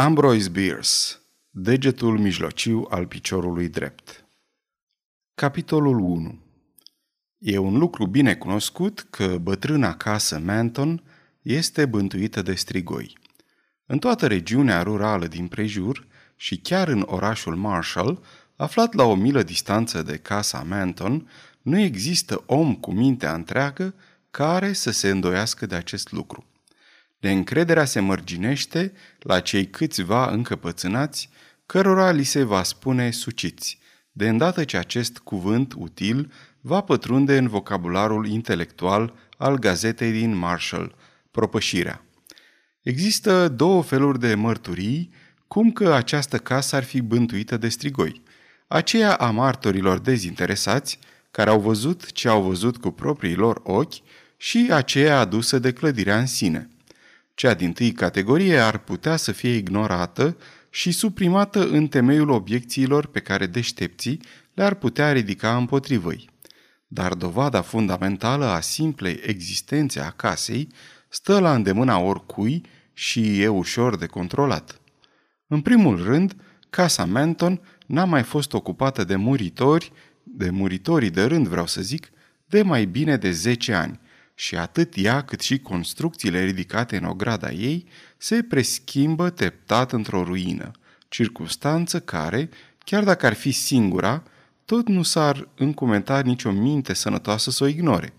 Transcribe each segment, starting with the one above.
Ambroise Bierce Degetul mijlociu al piciorului drept Capitolul 1 E un lucru bine cunoscut că bătrâna casă Manton este bântuită de strigoi. În toată regiunea rurală din prejur și chiar în orașul Marshall, aflat la o milă distanță de casa Manton, nu există om cu mintea întreagă care să se îndoiască de acest lucru. Neîncrederea se mărginește la cei câțiva încăpățânați, cărora li se va spune suciți, de îndată ce acest cuvânt util va pătrunde în vocabularul intelectual al gazetei din Marshall, propășirea. Există două feluri de mărturii cum că această casă ar fi bântuită de strigoi. Aceea a martorilor dezinteresați, care au văzut ce au văzut cu proprii lor ochi, și aceea adusă de clădirea în sine – cea din tâi categorie ar putea să fie ignorată și suprimată în temeiul obiecțiilor pe care deștepții le-ar putea ridica împotrivăi. Dar dovada fundamentală a simplei existențe a casei stă la îndemâna oricui și e ușor de controlat. În primul rând, casa Manton n-a mai fost ocupată de muritori, de muritorii de rând vreau să zic, de mai bine de 10 ani – și atât ea cât și construcțiile ridicate în ograda ei se preschimbă treptat într-o ruină, circunstanță care, chiar dacă ar fi singura, tot nu s-ar încumenta nicio minte sănătoasă să o ignore.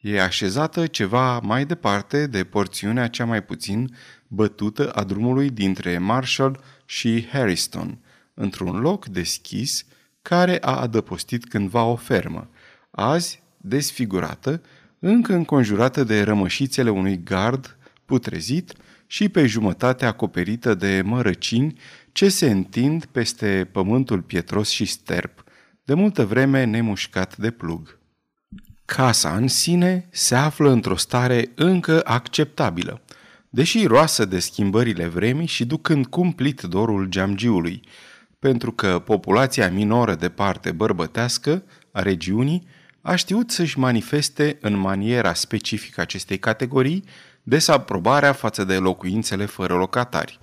E așezată ceva mai departe de porțiunea cea mai puțin bătută a drumului dintre Marshall și Harriston, într-un loc deschis care a adăpostit cândva o fermă, azi desfigurată încă înconjurată de rămășițele unui gard putrezit și pe jumătate acoperită de mărăcini ce se întind peste pământul pietros și sterp, de multă vreme nemușcat de plug. Casa în sine se află într-o stare încă acceptabilă, deși roasă de schimbările vremii și ducând cumplit dorul geamgiului, pentru că populația minoră de parte bărbătească a regiunii a știut să-și manifeste în maniera specifică acestei categorii desaprobarea față de locuințele fără locatari.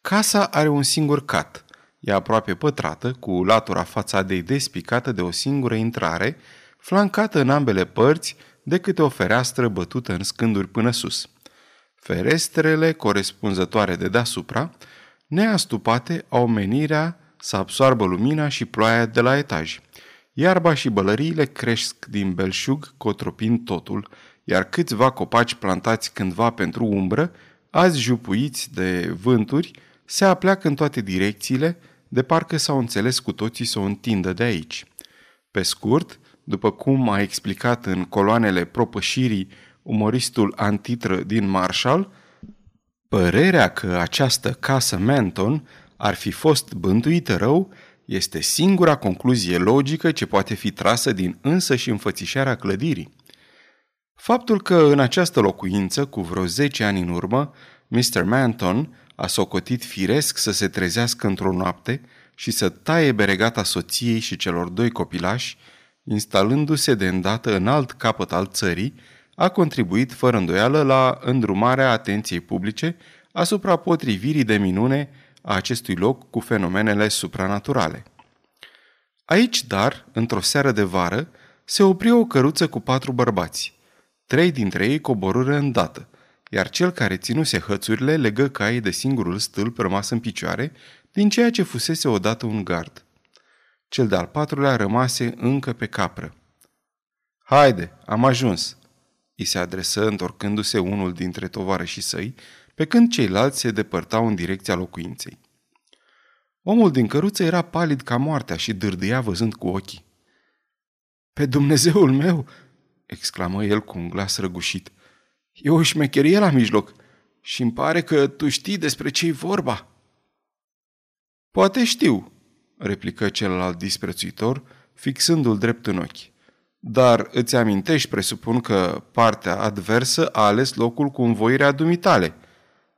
Casa are un singur cat, e aproape pătrată, cu latura fațadei despicată de o singură intrare, flancată în ambele părți de câte o fereastră bătută în scânduri până sus. Ferestrele corespunzătoare de deasupra, neastupate, au menirea să absoarbă lumina și ploaia de la etaj – Iarba și bălăriile cresc din belșug, cotropind totul, iar câțiva copaci plantați cândva pentru umbră, azi jupuiți de vânturi, se apleacă în toate direcțiile, de parcă s-au înțeles cu toții să o întindă de aici. Pe scurt, după cum a explicat în coloanele propășirii umoristul antitră din Marshall, părerea că această casă Manton ar fi fost bântuită rău este singura concluzie logică ce poate fi trasă din însă și înfățișarea clădirii. Faptul că în această locuință, cu vreo 10 ani în urmă, Mr. Manton a socotit firesc să se trezească într-o noapte și să taie beregata soției și celor doi copilași, instalându-se de îndată în alt capăt al țării, a contribuit fără îndoială la îndrumarea atenției publice asupra potrivirii de minune a acestui loc cu fenomenele supranaturale. Aici, dar, într-o seară de vară, se opri o căruță cu patru bărbați. Trei dintre ei coborâră îndată, iar cel care ținuse hățurile legă caii de singurul stâlp rămas în picioare din ceea ce fusese odată un gard. Cel de-al patrulea rămase încă pe capră. Haide, am ajuns!" îi se adresă întorcându-se unul dintre tovarășii săi, pe când ceilalți se depărtau în direcția locuinței. Omul din căruță era palid ca moartea și dârdâia văzând cu ochii. Pe Dumnezeul meu!" exclamă el cu un glas răgușit. E o șmecherie la mijloc și îmi pare că tu știi despre ce-i vorba." Poate știu," replică celălalt disprețuitor, fixându-l drept în ochi. Dar îți amintești, presupun că partea adversă a ales locul cu învoirea dumitale –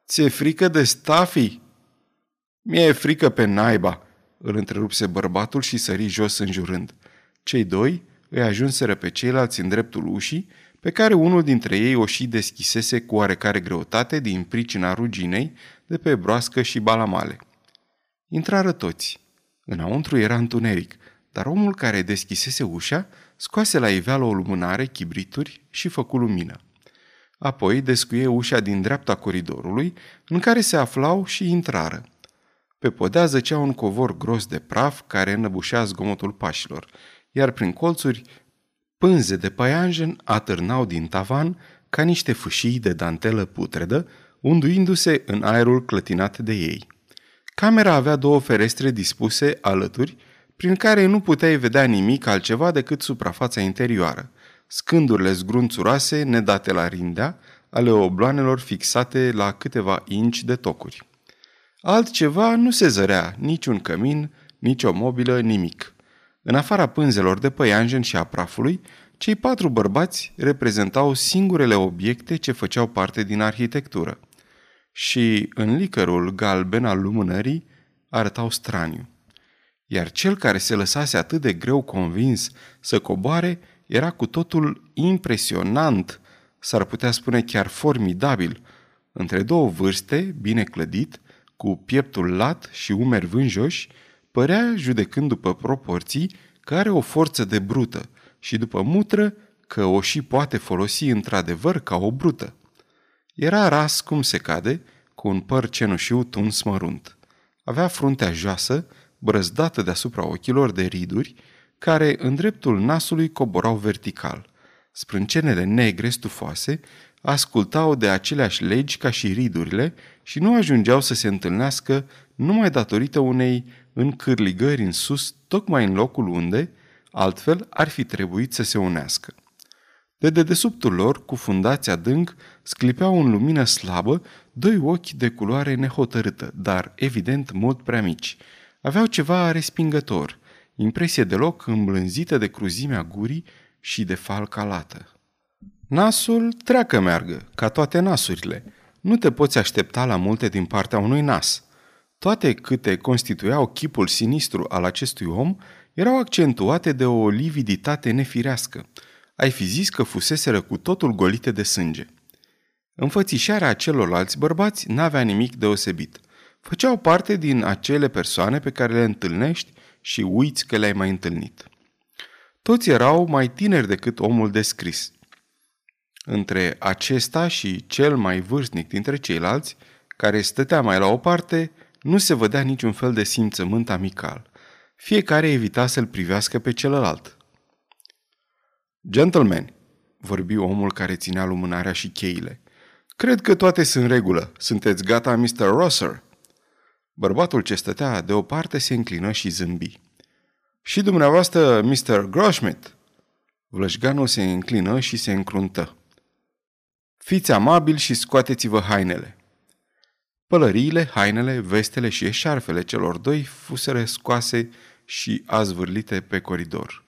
Ți-e frică de stafii? Mie e frică pe naiba, îl întrerupse bărbatul și sări jos înjurând. Cei doi îi ajunseră pe ceilalți în dreptul ușii, pe care unul dintre ei o și deschisese cu oarecare greutate din pricina ruginei de pe broască și balamale. Intrară toți. Înăuntru era întuneric, dar omul care deschisese ușa scoase la iveală o lumânare, chibrituri și făcu lumină. Apoi descuie ușa din dreapta coridorului, în care se aflau și intrară. Pe podea zăcea un covor gros de praf care înăbușea zgomotul pașilor, iar prin colțuri pânze de păianjen atârnau din tavan ca niște fâșii de dantelă putredă, unduindu-se în aerul clătinat de ei. Camera avea două ferestre dispuse alături, prin care nu puteai vedea nimic altceva decât suprafața interioară, scândurile zgrunțuroase nedate la rindea ale obloanelor fixate la câteva inci de tocuri. Altceva nu se zărea, niciun cămin, nici o mobilă, nimic. În afara pânzelor de păianjen și a prafului, cei patru bărbați reprezentau singurele obiecte ce făceau parte din arhitectură. Și în licărul galben al lumânării arătau straniu. Iar cel care se lăsase atât de greu convins să coboare era cu totul impresionant, s-ar putea spune chiar formidabil, între două vârste, bine clădit, cu pieptul lat și umeri vânjoși, părea, judecând după proporții, că are o forță de brută și după mutră că o și poate folosi într-adevăr ca o brută. Era ras cum se cade, cu un păr cenușiu tuns mărunt. Avea fruntea joasă, brăzdată deasupra ochilor de riduri, care în dreptul nasului coborau vertical. Sprâncenele negre stufoase ascultau de aceleași legi ca și ridurile și nu ajungeau să se întâlnească numai datorită unei încârligări în sus, tocmai în locul unde, altfel, ar fi trebuit să se unească. De dedesubtul lor, cu fundația adânc, sclipeau în lumină slabă doi ochi de culoare nehotărâtă, dar evident mult prea mici. Aveau ceva respingător, impresie deloc îmblânzită de cruzimea gurii și de falca lată. Nasul treacă meargă, ca toate nasurile. Nu te poți aștepta la multe din partea unui nas. Toate câte constituiau chipul sinistru al acestui om erau accentuate de o lividitate nefirească. Ai fi zis că fuseseră cu totul golite de sânge. Înfățișarea celorlalți bărbați n-avea nimic deosebit. Făceau parte din acele persoane pe care le întâlnești și uiți că le-ai mai întâlnit. Toți erau mai tineri decât omul descris. Între acesta și cel mai vârstnic dintre ceilalți, care stătea mai la o parte, nu se vedea niciun fel de simțământ amical. Fiecare evita să-l privească pe celălalt. Gentlemen, vorbi omul care ținea lumânarea și cheile. Cred că toate sunt în regulă. Sunteți gata, Mr. Rosser? Bărbatul ce stătea deoparte se înclină și zâmbi. Și dumneavoastră, Mr. Groschmidt? Vlășganul se înclină și se încruntă. Fiți amabil și scoateți-vă hainele. Pălăriile, hainele, vestele și eșarfele celor doi fusere scoase și azvârlite pe coridor.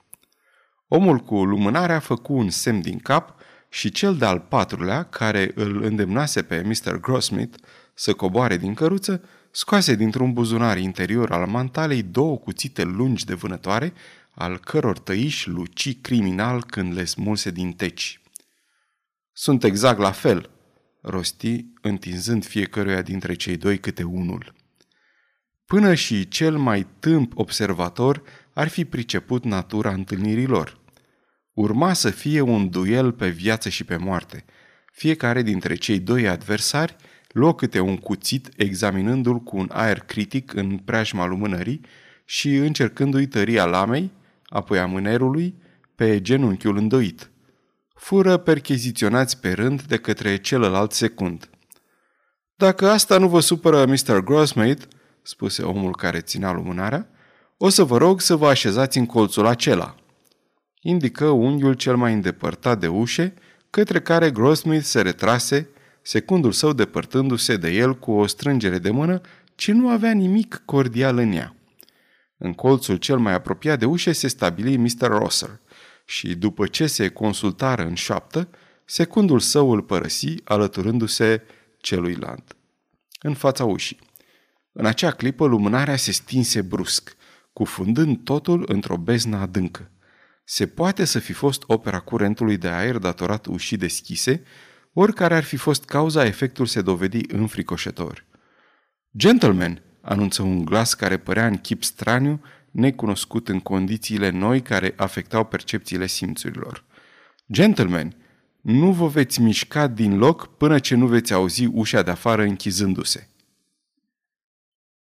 Omul cu lumânarea făcu un semn din cap și cel de-al patrulea, care îl îndemnase pe Mr. Grossmith să coboare din căruță, scoase dintr-un buzunar interior al mantalei două cuțite lungi de vânătoare, al căror tăiși luci criminal când le smulse din teci. Sunt exact la fel, rosti, întinzând fiecăruia dintre cei doi câte unul. Până și cel mai tâmp observator ar fi priceput natura întâlnirilor. Urma să fie un duel pe viață și pe moarte. Fiecare dintre cei doi adversari luă câte un cuțit examinându-l cu un aer critic în preajma lumânării și încercându-i tăria lamei, apoi a mânerului, pe genunchiul îndoit. Fură percheziționați pe rând de către celălalt secund. Dacă asta nu vă supără, Mr. Grossmate, spuse omul care ținea lumânarea, o să vă rog să vă așezați în colțul acela. Indică unghiul cel mai îndepărtat de ușe, către care Grossmith se retrase secundul său depărtându-se de el cu o strângere de mână ce nu avea nimic cordial în ea. În colțul cel mai apropiat de ușă se stabili Mr. Rosser și, după ce se consultară în șoaptă, secundul său îl părăsi, alăturându-se celuilalt. În fața ușii. În acea clipă, lumânarea se stinse brusc, cufundând totul într-o beznă adâncă. Se poate să fi fost opera curentului de aer datorat ușii deschise Oricare ar fi fost cauza, efectul se dovedi înfricoșător. Gentlemen, anunță un glas care părea în chip straniu, necunoscut în condițiile noi care afectau percepțiile simțurilor. Gentlemen, nu vă veți mișca din loc până ce nu veți auzi ușa de afară închizându-se.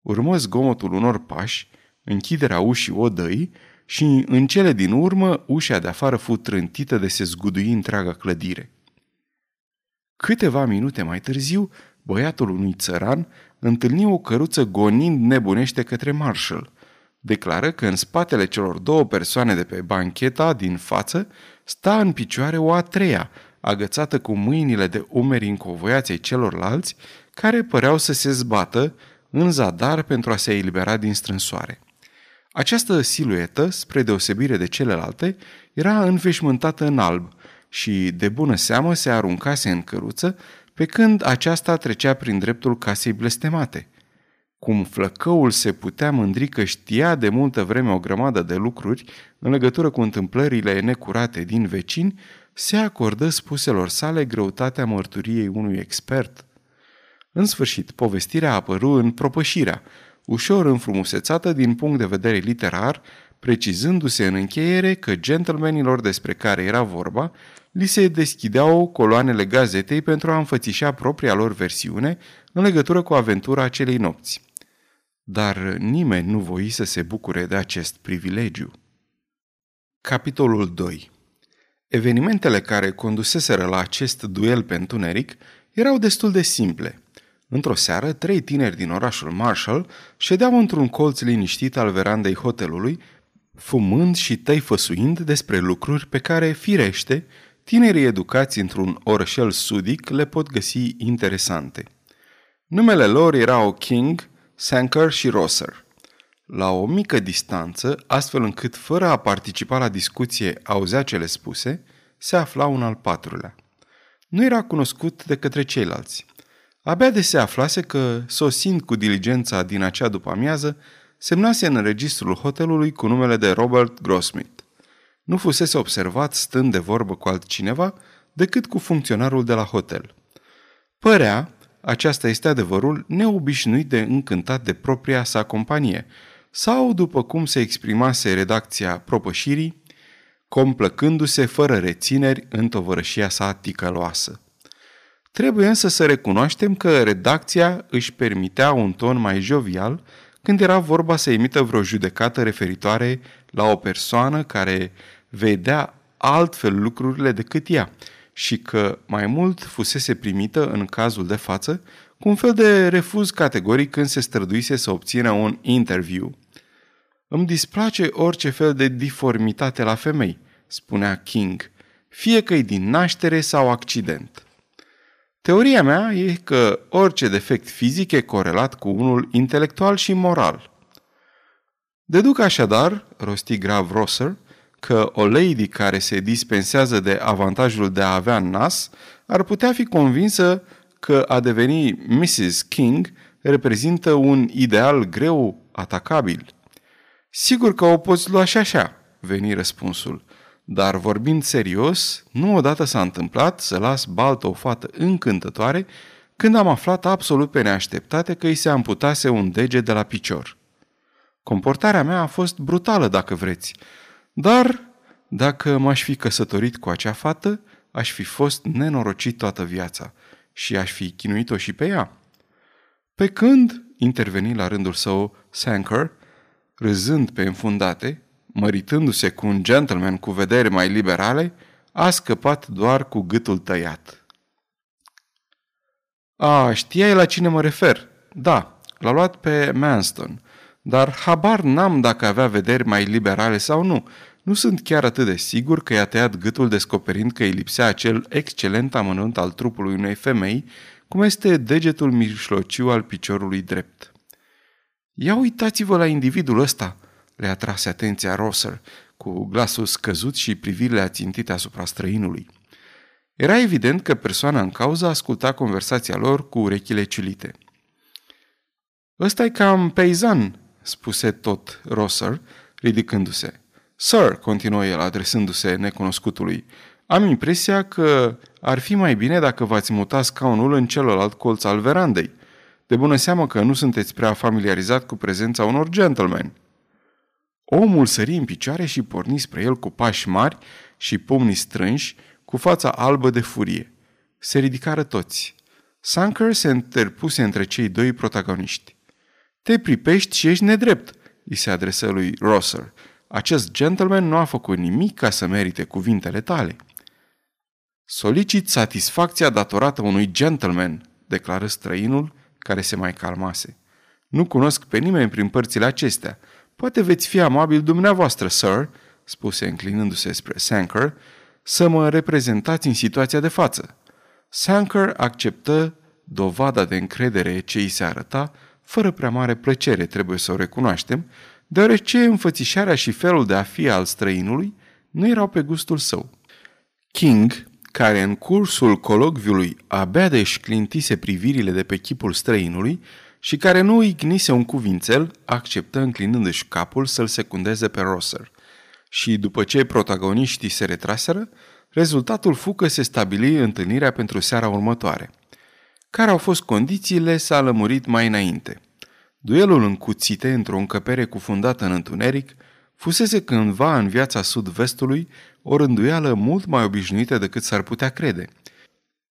Urmă zgomotul unor pași, închiderea ușii odăi și în cele din urmă ușa de afară fu trântită de se zgudui întreaga clădire. Câteva minute mai târziu, băiatul unui țăran întâlni o căruță gonind nebunește către Marshall. Declară că în spatele celor două persoane de pe bancheta din față sta în picioare o a treia, agățată cu mâinile de umeri încovoiaței celorlalți, care păreau să se zbată în zadar pentru a se elibera din strânsoare. Această siluetă, spre deosebire de celelalte, era înveșmântată în alb și, de bună seamă, se aruncase în căruță, pe când aceasta trecea prin dreptul casei blestemate. Cum flăcăul se putea mândri că știa de multă vreme o grămadă de lucruri în legătură cu întâmplările necurate din vecini, se acordă spuselor sale greutatea mărturiei unui expert. În sfârșit, povestirea a apărut în propășirea, ușor înfrumusețată din punct de vedere literar, precizându-se în încheiere că gentlemanilor despre care era vorba li se deschideau coloanele gazetei pentru a înfățișa propria lor versiune în legătură cu aventura acelei nopți. Dar nimeni nu voi să se bucure de acest privilegiu. Capitolul 2 Evenimentele care conduseseră la acest duel pe întuneric erau destul de simple. Într-o seară, trei tineri din orașul Marshall ședeau într-un colț liniștit al verandei hotelului, fumând și tăifăsuind despre lucruri pe care, firește, tinerii educați într-un orășel sudic le pot găsi interesante. Numele lor erau King, Sanker și Rosser. La o mică distanță, astfel încât fără a participa la discuție auzea cele spuse, se afla un al patrulea. Nu era cunoscut de către ceilalți. Abia de se aflase că, sosind cu diligența din acea după-amiază, semnase în registrul hotelului cu numele de Robert Grossmith. Nu fusese observat stând de vorbă cu altcineva decât cu funcționarul de la hotel. Părea, aceasta este adevărul, neobișnuit de încântat de propria sa companie, sau, după cum se exprimase redacția propășirii, complăcându-se fără rețineri în tovărășia sa ticăloasă. Trebuie însă să recunoaștem că redacția își permitea un ton mai jovial când era vorba să emită vreo judecată referitoare la o persoană care vedea altfel lucrurile decât ea și că mai mult fusese primită în cazul de față cu un fel de refuz categoric când se străduise să obțină un interviu. Îmi displace orice fel de diformitate la femei, spunea King, fie că e din naștere sau accident. Teoria mea e că orice defect fizic e corelat cu unul intelectual și moral. Deduc așadar, rosti grav Rosser, că o lady care se dispensează de avantajul de a avea nas ar putea fi convinsă că a deveni Mrs. King reprezintă un ideal greu atacabil. Sigur că o poți lua și așa, veni răspunsul. Dar vorbind serios, nu odată s-a întâmplat să las baltă o fată încântătoare când am aflat absolut pe neașteptate că îi se amputase un deget de la picior. Comportarea mea a fost brutală, dacă vreți, dar dacă m-aș fi căsătorit cu acea fată, aș fi fost nenorocit toată viața și aș fi chinuit-o și pe ea. Pe când, interveni la rândul său Sanker, râzând pe înfundate, măritându-se cu un gentleman cu vedere mai liberale, a scăpat doar cu gâtul tăiat. A, știai la cine mă refer? Da, l-a luat pe Manston, dar habar n-am dacă avea vederi mai liberale sau nu. Nu sunt chiar atât de sigur că i-a tăiat gâtul descoperind că îi lipsea acel excelent amănunt al trupului unei femei, cum este degetul mijlociu al piciorului drept. Ia uitați-vă la individul ăsta, le atrase atenția Rosser, cu glasul scăzut și privirile ațintite asupra străinului. Era evident că persoana în cauză asculta conversația lor cu urechile ciulite. ăsta e cam peizan, spuse tot Rosser, ridicându-se. Sir, continuă el adresându-se necunoscutului, am impresia că ar fi mai bine dacă v-ați muta scaunul în celălalt colț al verandei. De bună seamă că nu sunteți prea familiarizat cu prezența unor gentlemen. Omul sări în picioare și porni spre el cu pași mari și pumni strânși, cu fața albă de furie. Se ridicară toți. Sanker se interpuse între cei doi protagoniști. Te pripești și ești nedrept, îi se adresă lui Rosser. Acest gentleman nu a făcut nimic ca să merite cuvintele tale. Solicit satisfacția datorată unui gentleman, declară străinul, care se mai calmase. Nu cunosc pe nimeni prin părțile acestea. Poate veți fi amabil dumneavoastră, sir, spuse înclinându-se spre Sanker, să mă reprezentați în situația de față. Sanker acceptă dovada de încredere ce îi se arăta, fără prea mare plăcere, trebuie să o recunoaștem, deoarece înfățișarea și felul de a fi al străinului nu erau pe gustul său. King, care în cursul colocviului abia de își clintise privirile de pe chipul străinului și care nu ignise un cuvințel, acceptă înclinându-și capul să-l secundeze pe Rosser. Și după ce protagoniștii se retraseră, rezultatul fu că se stabili întâlnirea pentru seara următoare. Care au fost condițiile s-a lămurit mai înainte. Duelul în cuțite, într-o încăpere cufundată în întuneric, fusese cândva în viața sud-vestului o rânduială mult mai obișnuită decât s-ar putea crede.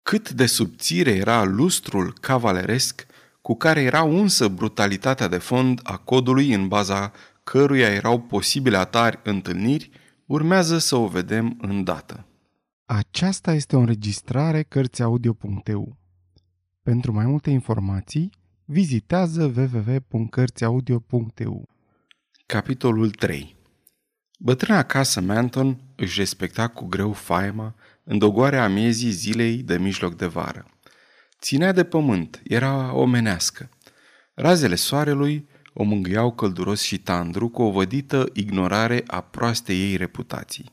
Cât de subțire era lustrul cavaleresc cu care era unsă brutalitatea de fond a codului în baza căruia erau posibile atari întâlniri, urmează să o vedem îndată. Aceasta este o înregistrare Cărțiaudio.eu. Pentru mai multe informații, vizitează www.cărțiaudio.eu. Capitolul 3 Bătrâna casă Manton își respecta cu greu faima în dogoarea miezii zilei de mijloc de vară. Ținea de pământ, era omenească. Razele soarelui o mângâiau călduros și tandru cu o vădită ignorare a proastei ei reputații.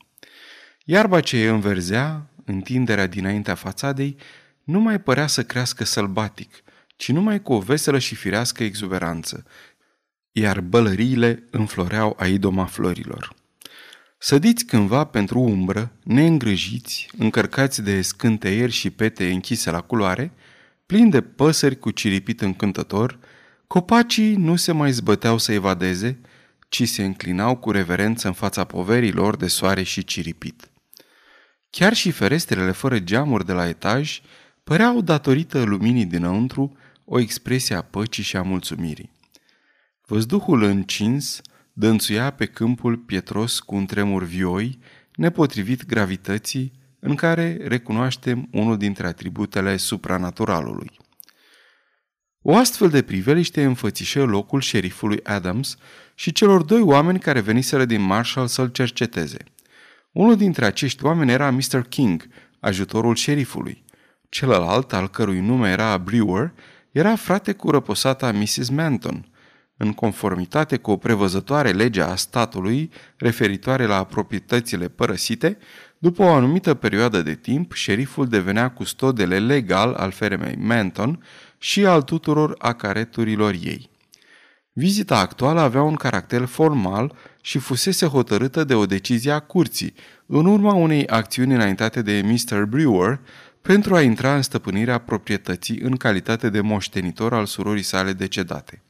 Iarba ce îi înverzea, întinderea dinaintea fațadei, nu mai părea să crească sălbatic, ci numai cu o veselă și firească exuberanță, iar bălăriile înfloreau a idoma florilor. Sădiți cândva pentru umbră, neîngrăjiți, încărcați de scânteieri și pete închise la culoare, plini de păsări cu ciripit încântător, copacii nu se mai zbăteau să evadeze, ci se înclinau cu reverență în fața poverilor de soare și ciripit. Chiar și ferestrele fără geamuri de la etaj păreau, datorită luminii dinăuntru, o expresie a păcii și a mulțumirii. Văzduhul încins, dănțuia pe câmpul pietros cu un tremur vioi, nepotrivit gravității, în care recunoaștem unul dintre atributele supranaturalului. O astfel de priveliște înfățișă locul șerifului Adams și celor doi oameni care veniseră din Marshall să-l cerceteze. Unul dintre acești oameni era Mr. King, ajutorul șerifului. Celălalt, al cărui nume era Brewer, era frate cu răposata Mrs. Manton – în conformitate cu o prevăzătoare lege a statului referitoare la proprietățile părăsite, după o anumită perioadă de timp, șeriful devenea custodele legal al fermei Manton și al tuturor acareturilor ei. Vizita actuală avea un caracter formal și fusese hotărâtă de o decizie a curții, în urma unei acțiuni înaintate de Mr. Brewer pentru a intra în stăpânirea proprietății în calitate de moștenitor al surorii sale decedate.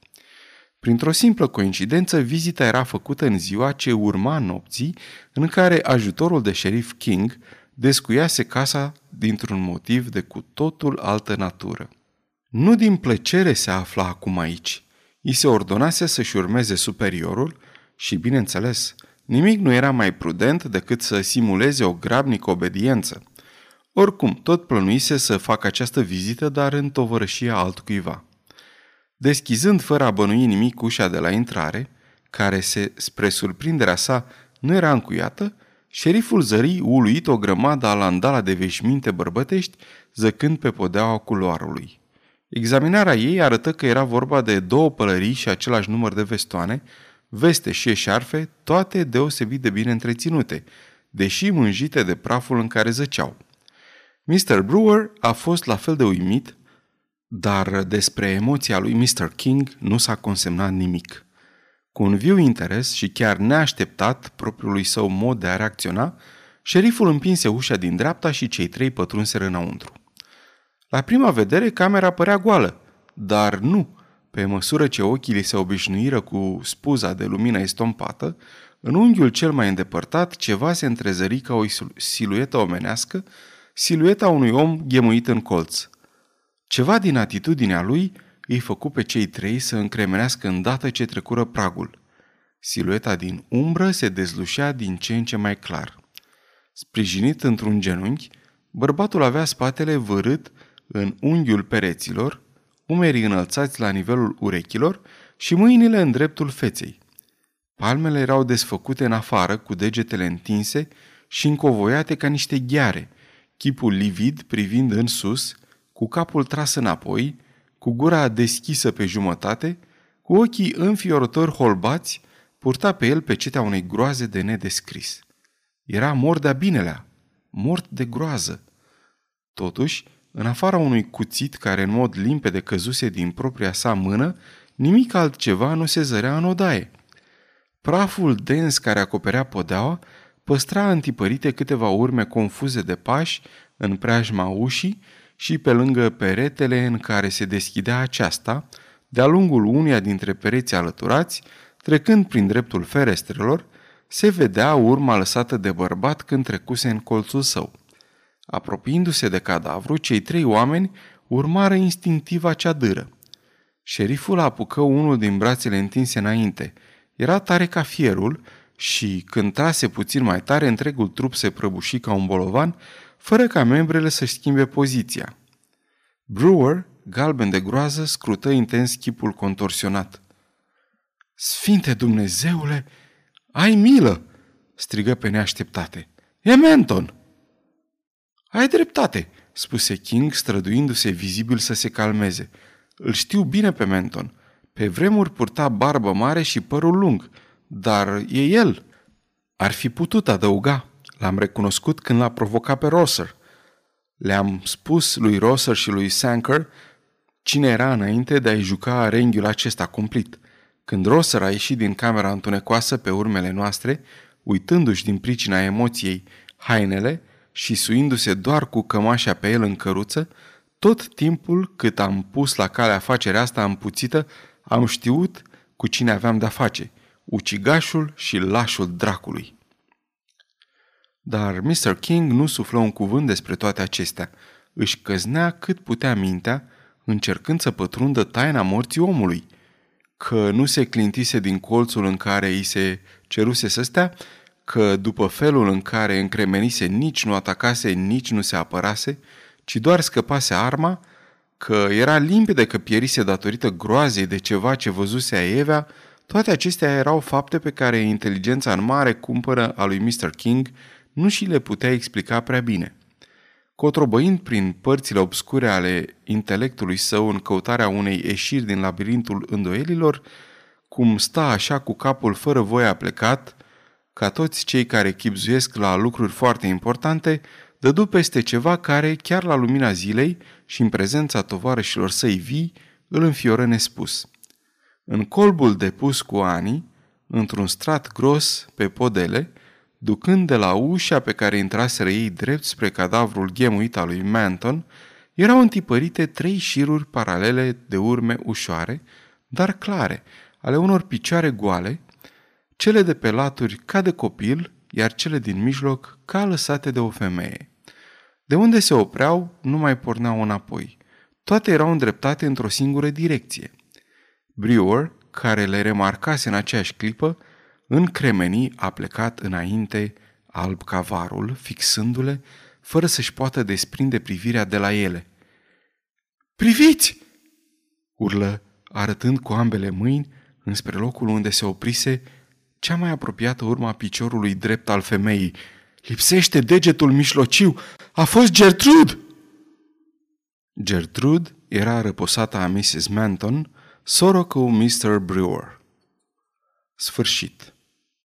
Printr-o simplă coincidență, vizita era făcută în ziua ce urma nopții, în care ajutorul de șerif King descuiase casa dintr-un motiv de cu totul altă natură. Nu din plăcere se afla acum aici. I se ordonase să-și urmeze superiorul și, bineînțeles, nimic nu era mai prudent decât să simuleze o grabnică obediență. Oricum, tot plănuise să facă această vizită, dar în tovărășia altcuiva. Deschizând fără a bănui nimic ușa de la intrare, care se, spre surprinderea sa, nu era încuiată, șeriful zări uluit o grămadă alandala de veșminte bărbătești, zăcând pe podeaua culoarului. Examinarea ei arătă că era vorba de două pălării și același număr de vestoane, veste și eșarfe, toate deosebit de bine întreținute, deși mânjite de praful în care zăceau. Mr. Brewer a fost la fel de uimit dar despre emoția lui Mr. King nu s-a consemnat nimic. Cu un viu interes și chiar neașteptat propriului său mod de a reacționa, șeriful împinse ușa din dreapta și cei trei pătrunseră înăuntru. La prima vedere, camera părea goală, dar nu. Pe măsură ce ochii li se obișnuiră cu spuza de lumină estompată, în unghiul cel mai îndepărtat ceva se întrezări ca o siluetă omenească, silueta unui om ghemuit în colț. Ceva din atitudinea lui îi făcu pe cei trei să încremenească îndată ce trecură pragul. Silueta din umbră se dezlușea din ce în ce mai clar. Sprijinit într-un genunchi, bărbatul avea spatele vărât în unghiul pereților, umerii înălțați la nivelul urechilor și mâinile în dreptul feței. Palmele erau desfăcute în afară, cu degetele întinse și încovoiate ca niște gheare, chipul livid privind în sus, cu capul tras înapoi, cu gura deschisă pe jumătate, cu ochii înfiorători holbați, purta pe el pe cetea unei groaze de nedescris. Era mort de-a binelea, mort de groază. Totuși, în afara unui cuțit care în mod limpede căzuse din propria sa mână, nimic altceva nu se zărea în odaie. Praful dens care acoperea podeaua păstra întipărite câteva urme confuze de pași în preajma ușii și pe lângă peretele în care se deschidea aceasta, de-a lungul uneia dintre pereții alăturați, trecând prin dreptul ferestrelor, se vedea urma lăsată de bărbat când trecuse în colțul său. Apropiindu-se de cadavru, cei trei oameni urmară instinctiv acea dâră. Șeriful apucă unul din brațele întinse înainte. Era tare ca fierul și, când trase puțin mai tare, întregul trup se prăbuși ca un bolovan, fără ca membrele să-și schimbe poziția. Brewer, galben de groază, scrută intens chipul contorsionat. Sfinte Dumnezeule, ai milă!" strigă pe neașteptate. E Menton!" Ai dreptate!" spuse King, străduindu-se vizibil să se calmeze. Îl știu bine pe Menton. Pe vremuri purta barbă mare și părul lung, dar e el. Ar fi putut adăuga. L-am recunoscut când l-a provocat pe Rosser. Le-am spus lui Rosser și lui Sanker cine era înainte de a-i juca renghiul acesta cumplit. Când Rosser a ieșit din camera întunecoasă pe urmele noastre, uitându-și din pricina emoției hainele și suindu-se doar cu cămașa pe el în căruță, tot timpul cât am pus la cale afacerea asta împuțită, am știut cu cine aveam de-a face, ucigașul și lașul dracului. Dar Mr. King nu suflă un cuvânt despre toate acestea. Își căznea cât putea mintea, încercând să pătrundă taina morții omului. Că nu se clintise din colțul în care îi se ceruse să stea, că după felul în care încremenise nici nu atacase, nici nu se apărase, ci doar scăpase arma, că era limpede că pierise datorită groazei de ceva ce văzuse a Evea, toate acestea erau fapte pe care inteligența în mare cumpără a lui Mr. King nu și le putea explica prea bine. Cotrobăind prin părțile obscure ale intelectului său în căutarea unei ieșiri din labirintul îndoielilor, cum sta așa cu capul fără voie plecat, ca toți cei care chipzuiesc la lucruri foarte importante, dădu peste ceva care, chiar la lumina zilei și în prezența tovarășilor săi vii, îl înfioră nespus. În colbul depus cu ani, într-un strat gros pe podele, ducând de la ușa pe care intraseră ei drept spre cadavrul ghemuit al lui Manton, erau întipărite trei șiruri paralele de urme ușoare, dar clare, ale unor picioare goale, cele de pe laturi ca de copil, iar cele din mijloc ca lăsate de o femeie. De unde se opreau, nu mai porneau înapoi. Toate erau îndreptate într-o singură direcție. Brewer, care le remarcase în aceeași clipă, în cremenii a plecat înainte alb cavarul, fixându-le, fără să-și poată desprinde privirea de la ele. Priviți! urlă, arătând cu ambele mâini înspre locul unde se oprise cea mai apropiată urma piciorului drept al femeii. Lipsește degetul mișlociu! A fost Gertrude! Gertrude era răposată a Mrs. Manton, soră cu Mr. Brewer. Sfârșit.